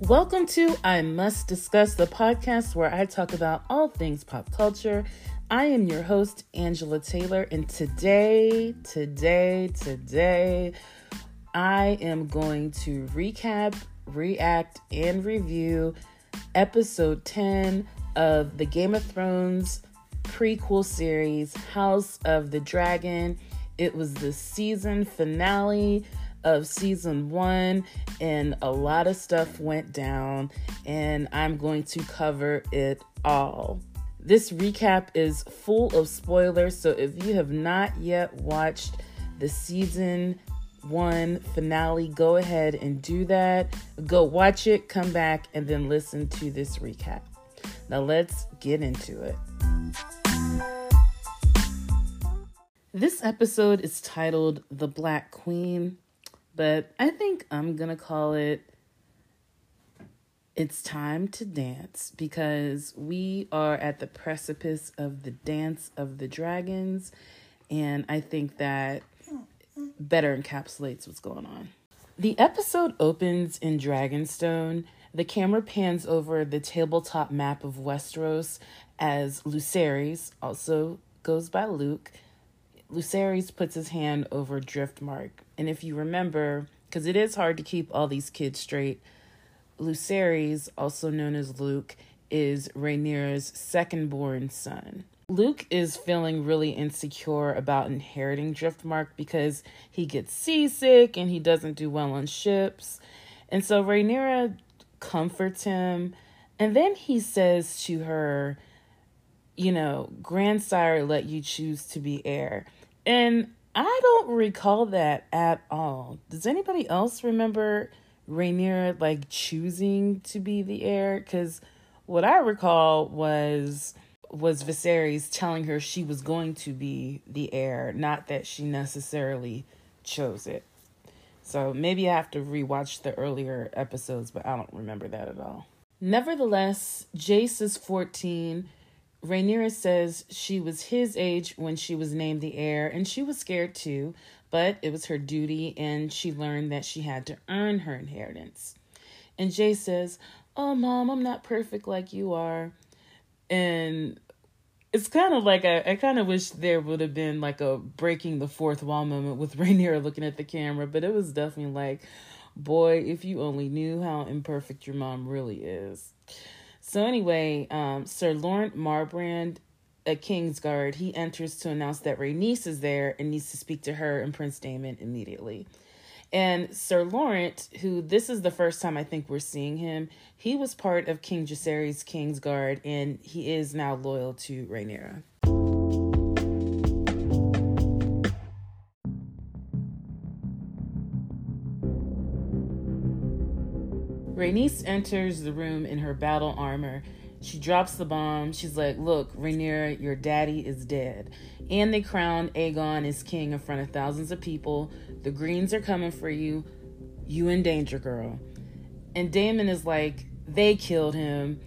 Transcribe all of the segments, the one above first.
Welcome to I Must Discuss, the podcast where I talk about all things pop culture. I am your host, Angela Taylor, and today, today, today, I am going to recap, react, and review episode 10 of the Game of Thrones prequel series, House of the Dragon. It was the season finale of season one, and a lot of stuff went down, and I'm going to cover it all. This recap is full of spoilers, so if you have not yet watched the season one finale, go ahead and do that. Go watch it, come back, and then listen to this recap. Now let's get into it. This episode is titled The Black Queen, but I think I'm gonna call it It's Time to Dance because we are at the precipice of the Dance of the Dragons, and I think that better encapsulates what's going on. The episode opens in Dragonstone. The camera pans over the tabletop map of Westeros as Lucerys, also goes by Luke, Lucerys puts his hand over Driftmark. And if you remember, because it is hard to keep all these kids straight, Lucerys, also known as Luke, is Rhaenyra's second born son. Luke is feeling really insecure about inheriting Driftmark because he gets seasick and he doesn't do well on ships. And so Rhaenyra comforts him. And then he says to her, you know, grandsire let you choose to be heir. And I don't recall that at all. Does anybody else remember Rhaenyra like choosing to be the heir? Because what I recall was was Viserys telling her she was going to be the heir, not that she necessarily chose it. So maybe I have to rewatch the earlier episodes, but I don't remember that at all. Nevertheless, Jace is 14 Rhaenyra says she was his age when she was named the heir, and she was scared too, but it was her duty, and she learned that she had to earn her inheritance. And Jay says, Oh, mom, I'm not perfect like you are. And it's kind of like I, I kind of wish there would have been like a breaking the fourth wall moment with Rhaenyra looking at the camera, but it was definitely like, boy, if you only knew how imperfect your mom really is. So anyway, um, Sir Lorent Marbrand at Kingsguard, he enters to announce that Rhaenys is there and needs to speak to her and Prince Daemon immediately. And Sir Lorent, who this is the first time I think we're seeing him, he was part of King Jacaerys' Kingsguard and he is now loyal to Rhaenyra. Rhaenys enters the room in her battle armor. She drops the bomb. She's like, Look, Rhaenyra, your daddy is dead. And they crown Aegon as king in front of thousands of people. The Greens are coming for you. You in danger, girl. And Daemon is like, They killed him.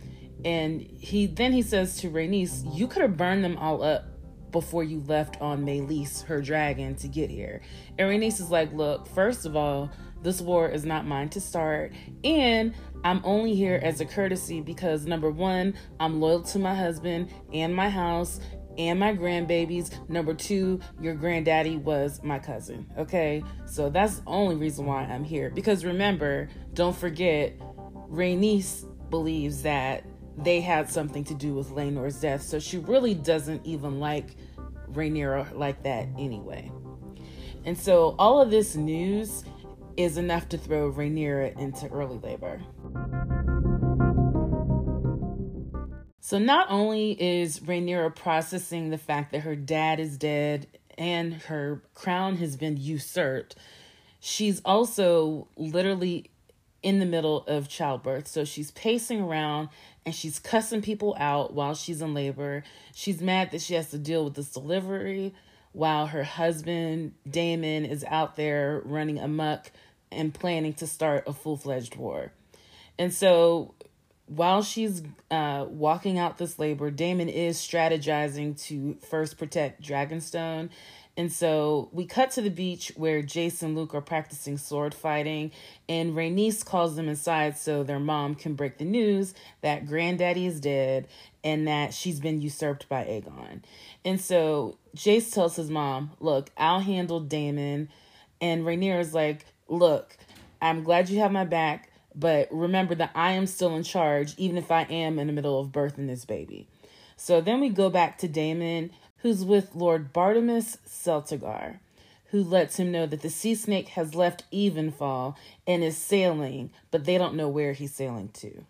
And he then he says to Rhaenys, You could have burned them all up before you left on Meleys, her dragon, to get here. And Rhaenys is like, Look, first of all, this war is not mine to start. And I'm only here as a courtesy because number one, I'm loyal to my husband and my house and my grandbabies. Number two, your granddaddy was my cousin. Okay. So that's the only reason why I'm here. Because remember, don't forget, Rhaenys believes that they had something to do with Laenor's death. So she really doesn't even like Rhaenyra like that anyway. And so all of this news is enough to throw Rhaenyra into early labor. So not only is Rhaenyra processing the fact that her dad is dead and her crown has been usurped, she's also literally in the middle of childbirth. So she's pacing around and she's cussing people out while she's in labor. She's mad that she has to deal with this delivery while her husband, Daemon, is out there running amuck and planning to start a full fledged war. And so while she's uh, walking out this labor, Daemon is strategizing to first protect Dragonstone. And so we cut to the beach where Jace and Luke are practicing sword fighting, and Rhaenys calls them inside so their mom can break the news that granddaddy is dead and that she's been usurped by Aegon. And so Jace tells his mom, Look, I'll handle Daemon. And Rhaenyra is like, Look, I'm glad you have my back, but remember that I am still in charge, even if I am in the middle of birthing this baby. So then we go back to Daemon, who's with Lord Bartimaeus Celtigar, who lets him know that the sea snake has left Evenfall and is sailing, but they don't know where he's sailing to.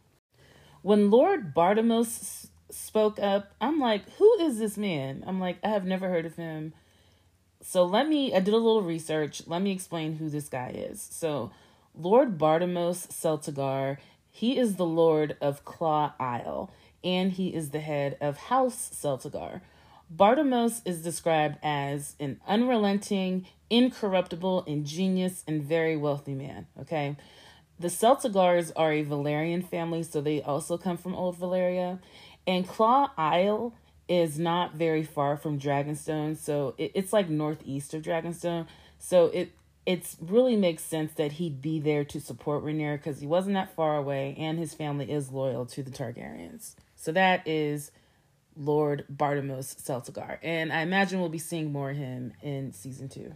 When Lord Bartimaeus spoke up, I'm like, who is this man? I'm like, I have never heard of him. So let me, I did a little research. Let me explain who this guy is. So, Lord Bartimaeus Celtigar, he is the Lord of Claw Isle, and he is the head of House Celtigar. Bartimaeus is described as an unrelenting, incorruptible, ingenious, and very wealthy man. Okay. The Celtigars are a Valyrian family, so they also come from Old Valyria. And Claw Isle is not very far from Dragonstone, so it, it's like northeast of Dragonstone. So it it's really makes sense that he'd be there to support Rhaenyra because he wasn't that far away, and his family is loyal to the Targaryens. So that is Lord Bartimaeus Celtigar, and I imagine we'll be seeing more of him in season two.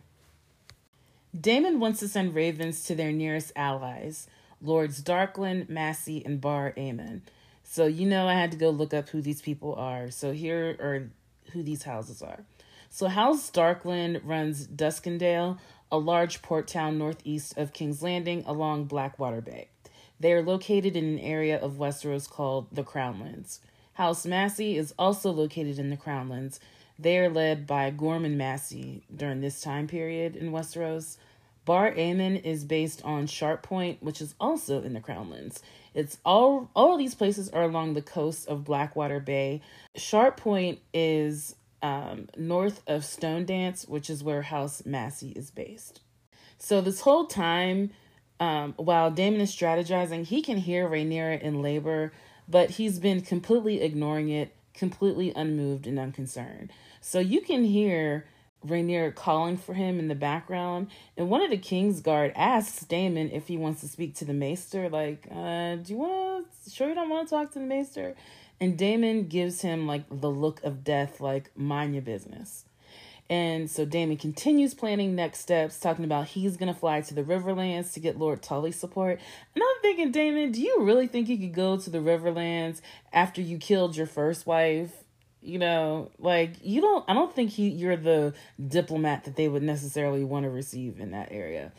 Daemon wants to send ravens to their nearest allies, Lords Darklyn, Massey, and Bar Emmon. So, you know, I had to go look up who these people are. So, here are who these houses are. So, House Darklyn runs Duskendale, a large port town northeast of King's Landing along Blackwater Bay. They are located in an area of Westeros called the Crownlands. House Massey is also located in the Crownlands. They are led by Gorman Massey during this time period in Westeros. Bar Emmon is based on Sharp Point, which is also in the Crownlands. It's all all of these places are along the coast of Blackwater Bay. Sharp Point is um, north of Stonedance, which is where House Massey is based. So this whole time, um, while Daemon is strategizing, he can hear Rhaenyra in labor, but he's been completely ignoring it, completely unmoved and unconcerned. So you can hear Rhaenyra calling for him in the background, and one of the King's Guard asks Daemon if he wants to speak to the Maester. Like, uh, do you want to? Sure, you don't want to talk to the Maester? And Daemon gives him like the look of death, like mind your business. And so Daemon continues planning next steps, talking about he's gonna fly to the Riverlands to get Lord Tully's support. And I'm thinking, Daemon, do you really think you could go to the Riverlands after you killed your first wife you know like you don't i don't think he, you're the diplomat that they would necessarily want to receive in that area.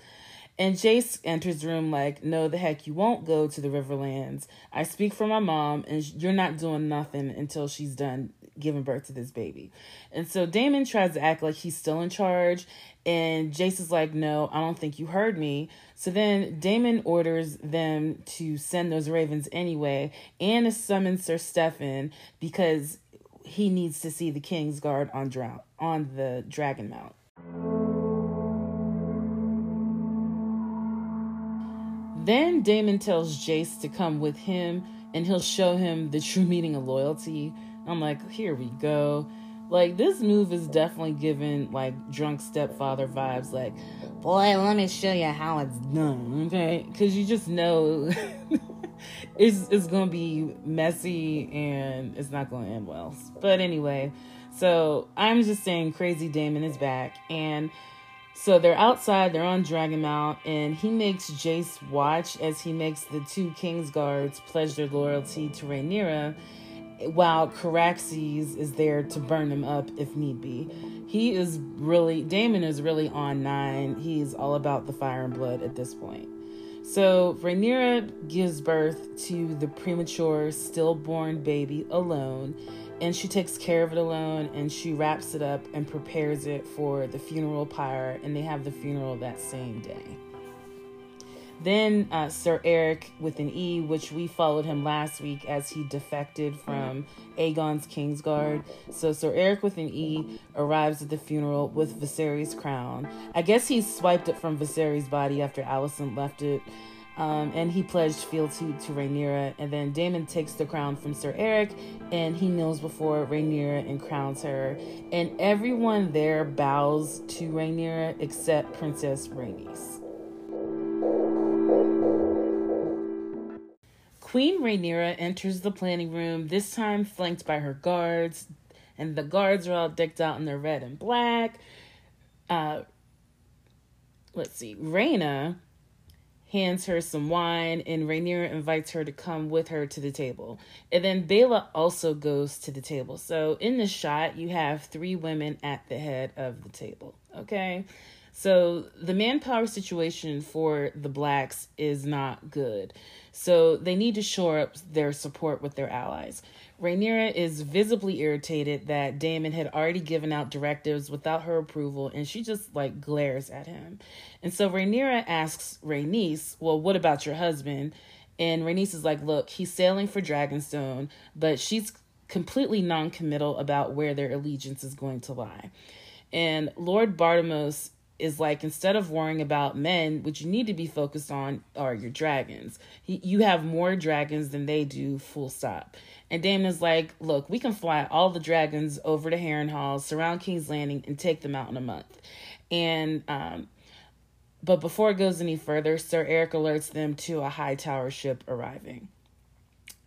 And jace enters the room like no the heck you won't go to the riverlands. I speak for my mom and you're not doing nothing until she's done giving birth to this baby. And so daemon tries to act like he's still in charge and jace is like no i don't think you heard me. So then daemon orders them to send those ravens anyway and to summon sir steffon because he needs to see the King's Guard on on the Dragon Mount. Then daemon tells Jace to come with him and he'll show him the true meaning of loyalty. I'm like, here we go. Like this move is definitely giving like drunk stepfather vibes. Like, boy, let me show you how it's done, okay? Because you just know it's it's gonna be messy and it's not gonna end well. But anyway, so I'm just saying, Crazy Daemon is back, and so they're outside. They're on Dragon Mount, and he makes Jace watch as he makes the two King's guards pledge their loyalty to Rhaenyra, while Caraxes is there to burn them up if need be. He is really Daemon is really on nine. He's all about the fire and blood at this point. So Rhaenyra gives birth to the premature, stillborn baby alone, and she takes care of it alone and she wraps it up and prepares it for the funeral pyre, and they have the funeral that same day. Then uh, Sir Eric with an E, which we followed him last week as he defected from Aegon's Kingsguard. So Sir Eric with an E arrives at the funeral with Viserys' crown. I guess he swiped it from Viserys' body after Alicent left it. Um, and he pledged fealty to Rhaenyra. And then Daemon takes the crown from Sir Eric, and he kneels before Rhaenyra and crowns her. And everyone there bows to Rhaenyra except Princess Rhaenys. Queen Rhaenyra enters the planning room, this time flanked by her guards. And the guards are all decked out in their red and black. Uh, let's see, Rhaena hands her some wine, and Rhaenyra invites her to come with her to the table. And then Baela also goes to the table. So in the shot, you have three women at the head of the table. Okay. So the manpower situation for the blacks is not good. So they need to shore up their support with their allies. Rhaenyra is visibly irritated that Daemon had already given out directives without her approval, and she just like glares at him. And so Rhaenyra asks Rhaenys, Well, what about your husband? And Rhaenys is like, Look, he's sailing for Dragonstone, but she's completely non committal about where their allegiance is going to lie. And Lord Bartimos is like instead of worrying about men, what you need to be focused on are your dragons. You have more dragons than they do, full stop. And Daemon is like, look, we can fly all the dragons over to Harrenhal, surround King's Landing, and take them out in a month. And um, but before it goes any further, Sir Eric alerts them to a high tower ship arriving.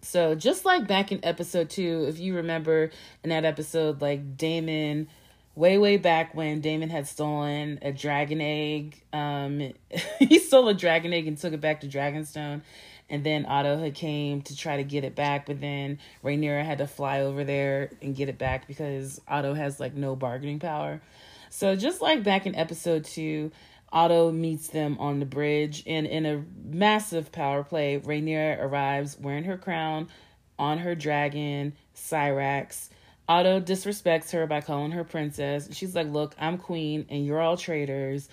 So just like back in episode two, if you remember in that episode, like Daemon way way back when Daemon had stolen a dragon egg. Um, he stole a dragon egg and took it back to Dragonstone, and then Otto had came to try to get it back, but then Rhaenyra had to fly over there and get it back because Otto has like no bargaining power. So just like back in episode two, Otto meets them on the bridge, and in a massive power play, Rhaenyra arrives wearing her crown on her dragon, Syrax Otto disrespects her by calling her princess. She's like, Look, I'm queen and you're all traitors.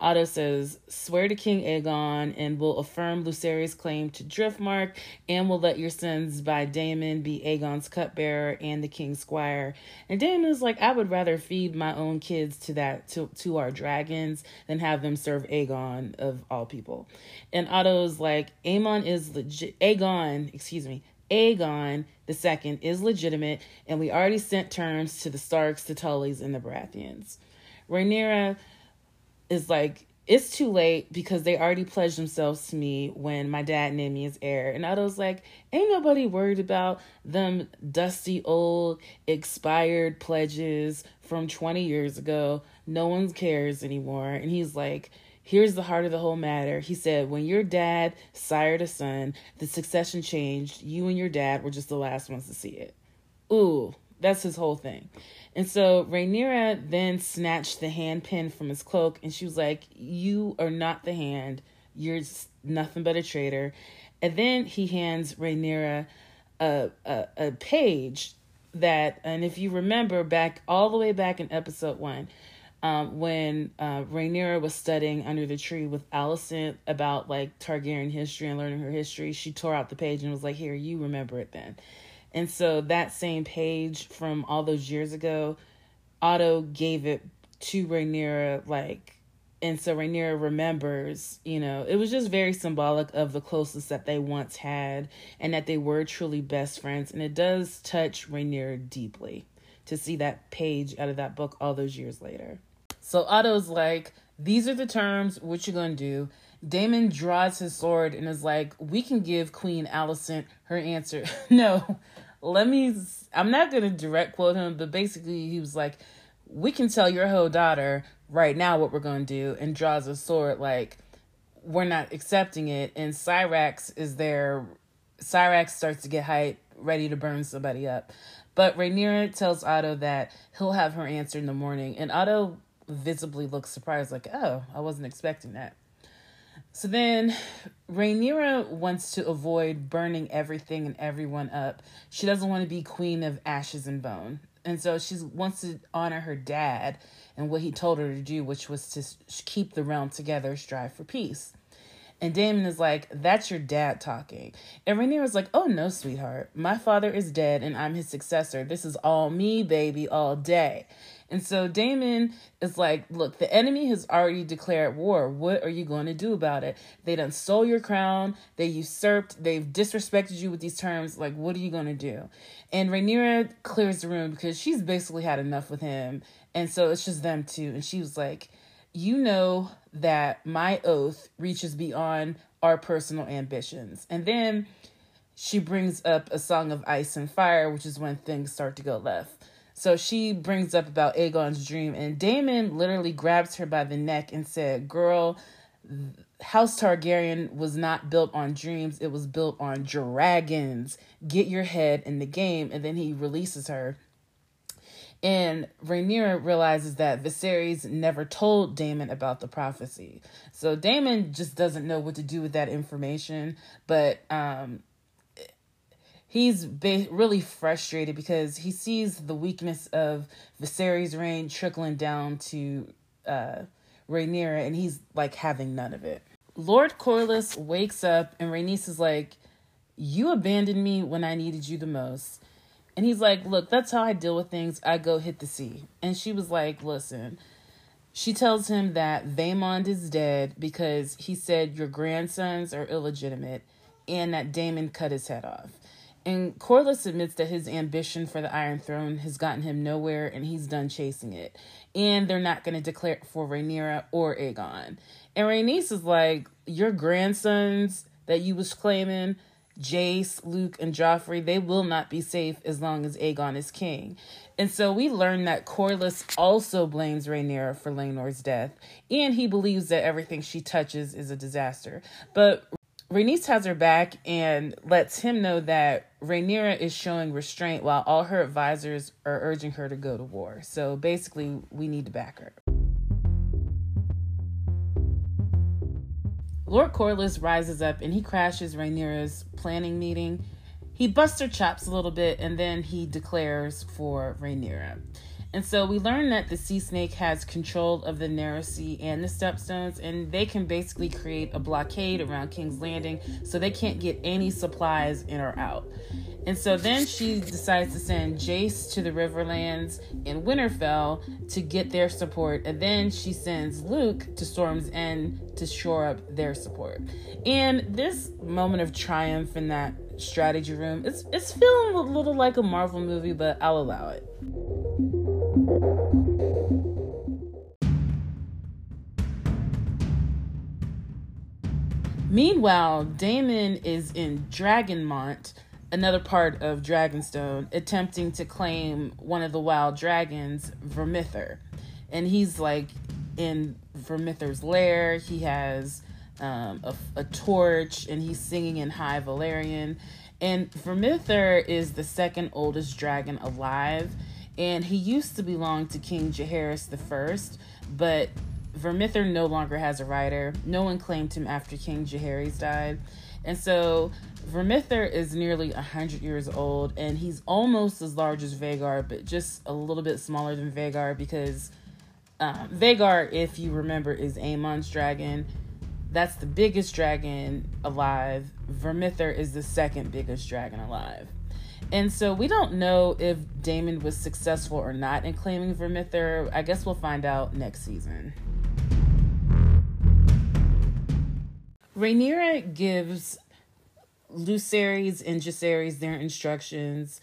Otto says, Swear to King Aegon and will affirm Lucerys' claim to Driftmark and will let your sons by Daemon be Aegon's cupbearer and the king's squire. And Daemon is like, I would rather feed my own kids to that to, to our dragons than have them serve Aegon of all people. And Otto's like, Aemon is legit Aegon, excuse me, Aegon II is legitimate, and we already sent terms to the Starks, the Tullys, and the Baratheons. Rhaenyra is like, it's too late because they already pledged themselves to me when my dad named me as heir. And Otto's like, ain't nobody worried about them dusty old expired pledges from 20 years ago. No one cares anymore. And he's like, Here's the heart of the whole matter. He said, When your dad sired a son, the succession changed. You and your dad were just the last ones to see it. Ooh, that's his whole thing. And so Rhaenyra then snatched the hand pin from his cloak and she was like, You are not the hand. You're nothing but a traitor. And then he hands Rhaenyra a, a, a page that, and if you remember back all the way back in episode one, um, when uh, Rhaenyra was studying under the tree with Alicent about like Targaryen history and learning her history, she tore out the page and was like, "Here, you remember it then." And so that same page from all those years ago, Otto gave it to Rhaenyra, like, and so Rhaenyra remembers. You know, it was just very symbolic of the closeness that they once had, and that they were truly best friends. And it does touch Rhaenyra deeply to see that page out of that book all those years later. So Otto's like, these are the terms, what you gonna do? Daemon draws his sword and is like, we can give Queen Alicent her answer. no, let me, I'm not gonna direct quote him, but basically he was like, we can tell your whole daughter right now what we're gonna do, and draws a sword like, we're not accepting it. And Syrax is there. Syrax starts to get hype, ready to burn somebody up. But Rhaenyra tells Otto that he'll have her answer in the morning, and Otto visibly looks surprised, like, oh, I wasn't expecting that. So then Rhaenyra wants to avoid burning everything and everyone up. She doesn't want to be queen of ashes and bone. And so she wants to honor her dad and what he told her to do, which was to keep the realm together, strive for peace. And Daemon is like, that's your dad talking. And Rhaenyra's like, oh no, sweetheart. My father is dead and I'm his successor. This is all me, baby, all day. And so Daemon is like, look, the enemy has already declared war. What are you going to do about it? They done stole your crown. They usurped. They've disrespected you with these terms. Like, what are you going to do? And Rhaenyra clears the room because she's basically had enough with him. And so it's just them two. And she was like, you know that my oath reaches beyond our personal ambitions. And then she brings up a song of ice and fire, which is when things start to go left. So she brings up about Aegon's dream, and Daemon literally grabs her by the neck and said, Girl, House Targaryen was not built on dreams, it was built on dragons. Get your head in the game. And then he releases her. And Rhaenyra realizes that Viserys never told Daemon about the prophecy. So Daemon just doesn't know what to do with that information. But um, he's really frustrated because he sees the weakness of Viserys' reign trickling down to uh, Rhaenyra, and he's like having none of it. Lord Corlys wakes up, and Rhaenys is like, "You abandoned me when I needed you the most." And he's like, "Look, that's how I deal with things. I go hit the sea." And she was like, "Listen." She tells him that Vaemond is dead because he said your grandsons are illegitimate and that Daemon cut his head off. And Corlys admits that his ambition for the Iron Throne has gotten him nowhere and he's done chasing it. And they're not going to declare for Rhaenyra or Aegon. And Rhaenys is like, your grandsons that you was claiming, Jace, Luke, and Joffrey, they will not be safe as long as Aegon is king. And so we learn that Corlys also blames Rhaenyra for Laenor's death, and he believes that everything she touches is a disaster. But Rhaenys has her back and lets him know that Rhaenyra is showing restraint while all her advisors are urging her to go to war. So basically, we need to back her. Lord Corlys rises up and he crashes Rhaenyra's planning meeting. He busts her chops a little bit and then he declares for Rhaenyra. And so we learn that the sea snake has control of the narrow sea and the stepstones, and they can basically create a blockade around King's Landing so they can't get any supplies in or out. And so then she decides to send Jace to the Riverlands in Winterfell to get their support, and then she sends Luke to Storm's End to shore up their support. And this moment of triumph in that strategy room, it's it's feeling a little like a Marvel movie, but I'll allow it. Meanwhile, Daemon is in Dragonmont, another part of Dragonstone, attempting to claim one of the wild dragons, Vermithor. And he's like in Vermithor's lair. He has um, a, a, torch and he's singing in High Valyrian. And Vermithor is the second oldest dragon alive. And he used to belong to King Jaehaerys First, but Vermithor no longer has a rider. No one claimed him after King Jaehaerys died. And so Vermithor is nearly 100 years old and he's almost as large as Vhagar, but just a little bit smaller than Vhagar because um, Vhagar, if you remember, is Aemond's dragon. That's the biggest dragon alive. Vermithor is the second biggest dragon alive. And so we don't know if Daemon was successful or not in claiming Vermithor. I guess we'll find out next season. Rhaenyra gives Lucerys and Jacaerys their instructions,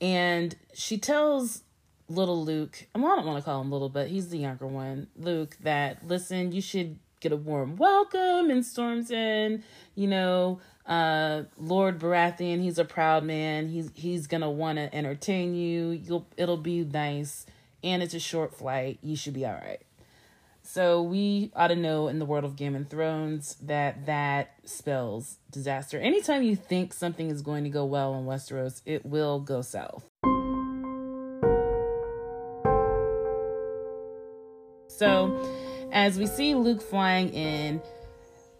and she tells little Luke, well, I don't want to call him little, but he's the younger one, Luke, that listen, you should get a warm welcome and Storm's End. You know, uh, Lord Baratheon, he's a proud man. He's he's gonna want to entertain you. You'll it'll be nice, and it's a short flight. You should be all right. So we ought to know in the world of Game of Thrones that that spells disaster. Anytime you think something is going to go well in Westeros, it will go south. So, as we see Luke flying in,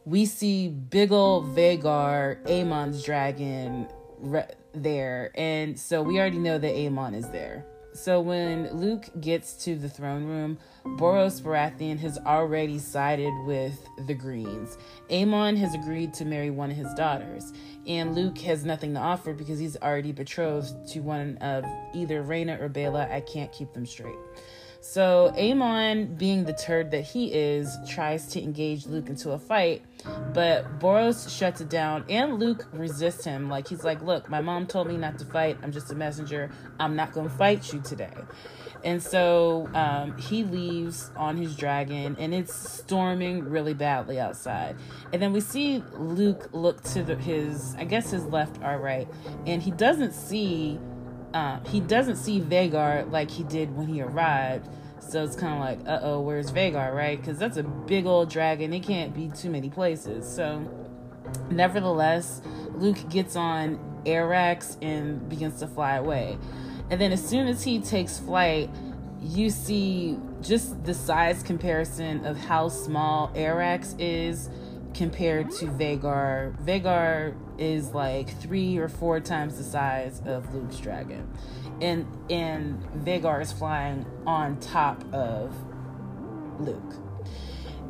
we see big old Vhagar, Aemond's dragon, re- there. And so we already know that Aemond is there. So when Luke gets to the throne room, Boros Baratheon has already sided with the Greens. Amon has agreed to marry one of his daughters, and Luke has nothing to offer because he's already betrothed to one of either Rhaena or Baela. I can't keep them straight. So Aemond, being the turd that he is, tries to engage Luke into a fight, but Boros shuts it down, and Luke resists him. Like he's like, "Look, my mom told me not to fight. I'm just a messenger. I'm not gonna fight you today." And so um, he leaves on his dragon, and it's storming really badly outside. And then we see Luke look to the, his, I guess his left or right, and he doesn't see, uh, he doesn't see Vhagar like he did when he arrived. So it's kind of like, uh oh, where's Vhagar, right? Because that's a big old dragon. It can't be too many places. So, nevertheless, Luke gets on Arrax and begins to fly away. And then as soon as he takes flight, you see just the size comparison of how small Arrax is compared to Vhagar. Vhagar is like three or four times the size of Luke's dragon. And and Vhagar is flying on top of Luke.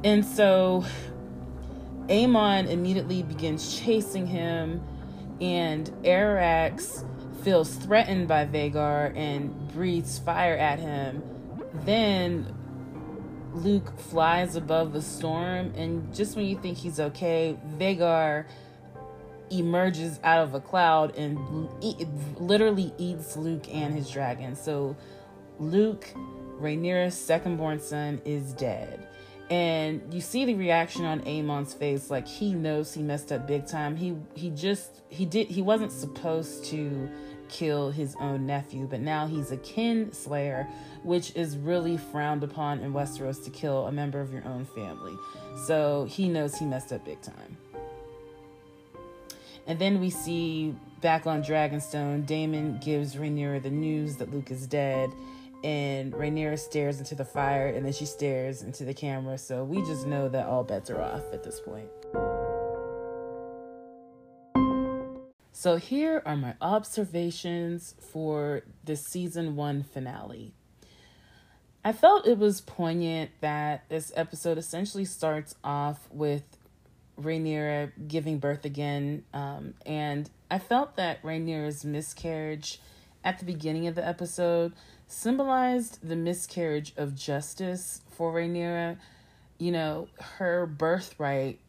And so Aemond immediately begins chasing him, and Arrax feels threatened by Vhagar and breathes fire at him. Then Luke flies above the storm, and just when you think he's okay, Vhagar emerges out of a cloud and literally eats Luke and his dragon. So Luke, Rhaenyra's second born son, is dead. And you see the reaction on Aemond's face, like he knows he messed up big time. He he just he did he wasn't supposed to kill his own nephew, but now he's a kin slayer, which is really frowned upon in Westeros to kill a member of your own family. So he knows he messed up big time. And then we see back on Dragonstone, Daemon gives Rhaenyra the news that Luke is dead, and Rhaenyra stares into the fire, and then she stares into the camera. So we just know that all bets are off at this point. So, here are my observations for the season one finale. I felt it was poignant that this episode essentially starts off with Rhaenyra giving birth again. Um, and I felt that Rhaenyra's miscarriage at the beginning of the episode symbolized the miscarriage of justice for Rhaenyra. You know, her birthright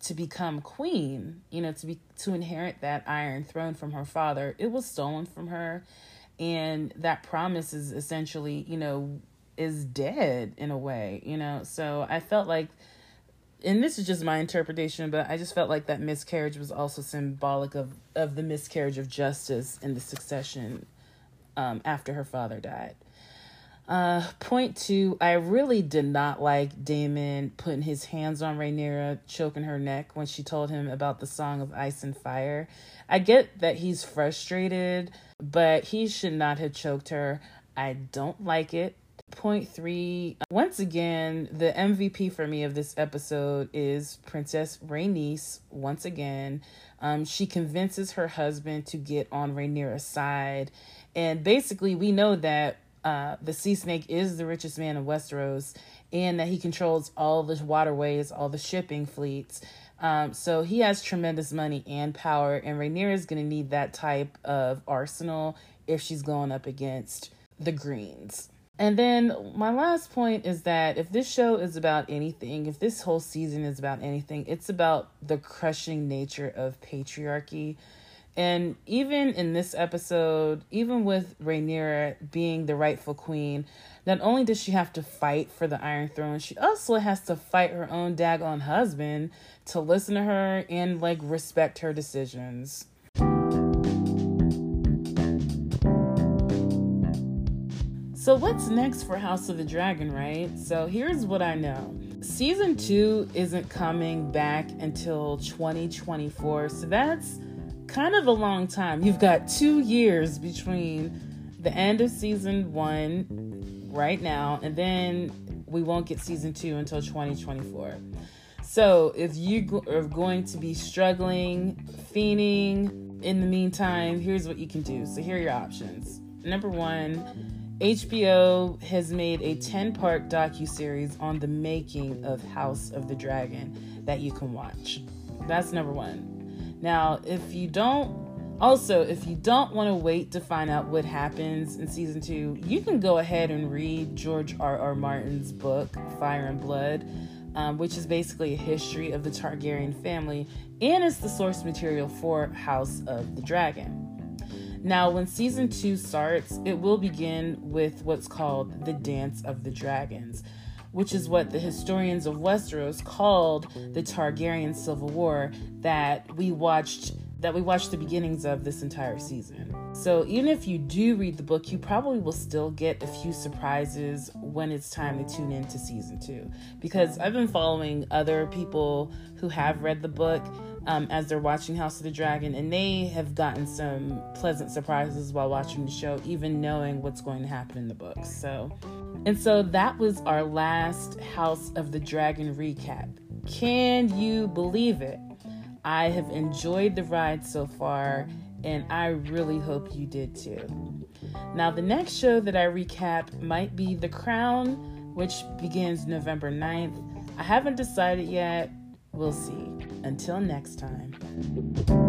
to become queen, you know, to be to inherit that iron throne from her father, it was stolen from her. And that promise is essentially, you know, is dead in a way, you know. So I felt like and this is just my interpretation, but I just felt like that miscarriage was also symbolic of, of the miscarriage of justice in the succession um, after her father died. Uh, point two, I really did not like Daemon putting his hands on Rhaenyra, choking her neck when she told him about the Song of Ice and Fire. I get that he's frustrated, but he should not have choked her. I don't like it. Point three, once again, the MVP for me of this episode is Princess Rhaenys. Once again, um, she convinces her husband to get on Rhaenyra's side. And basically, we know that uh, the sea snake is the richest man in Westeros and that he controls all the waterways, all the shipping fleets. Um, so he has tremendous money and power, and Rhaenyra is going to need that type of arsenal if she's going up against the Greens. And then my last point is that if this show is about anything, if this whole season is about anything, it's about the crushing nature of patriarchy and even in this episode, even with Rhaenyra being the rightful queen, not only does she have to fight for the Iron Throne, she also has to fight her own daggone husband to listen to her and like respect her decisions. So, what's next for House of the Dragon, right? So, here's what I know season two isn't coming back until 2024. So, that's kind of a long time. You've got two years between the end of season one right now, and then we won't get season two until 2024. So if you are going to be struggling, fiending in the meantime, here's what you can do. So here are your options. Number one, HBO has made a 10 part docu-series on the making of House of the Dragon that you can watch. That's number one. Now, if you don't Also, if you don't want to wait to find out what happens in season two, you can go ahead and read George R. R. Martin's book, Fire and Blood, um, which is basically a history of the Targaryen family and is the source material for House of the Dragon. Now, when season two starts, it will begin with what's called the Dance of the Dragons, which is what the historians of Westeros called the Targaryen Civil War that we watched that we watched the beginnings of this entire season. So, even if you do read the book, you probably will still get a few surprises when it's time to tune into season two. Because I've been following other people who have read the book um, as they're watching House of the Dragon, and they have gotten some pleasant surprises while watching the show, even knowing what's going to happen in the books. So, and so that was our last House of the Dragon recap. Can you believe it? I have enjoyed the ride so far, and I really hope you did too. Now, the next show that I recap might be The Crown, which begins November 9th. I haven't decided yet. We'll see. Until next time.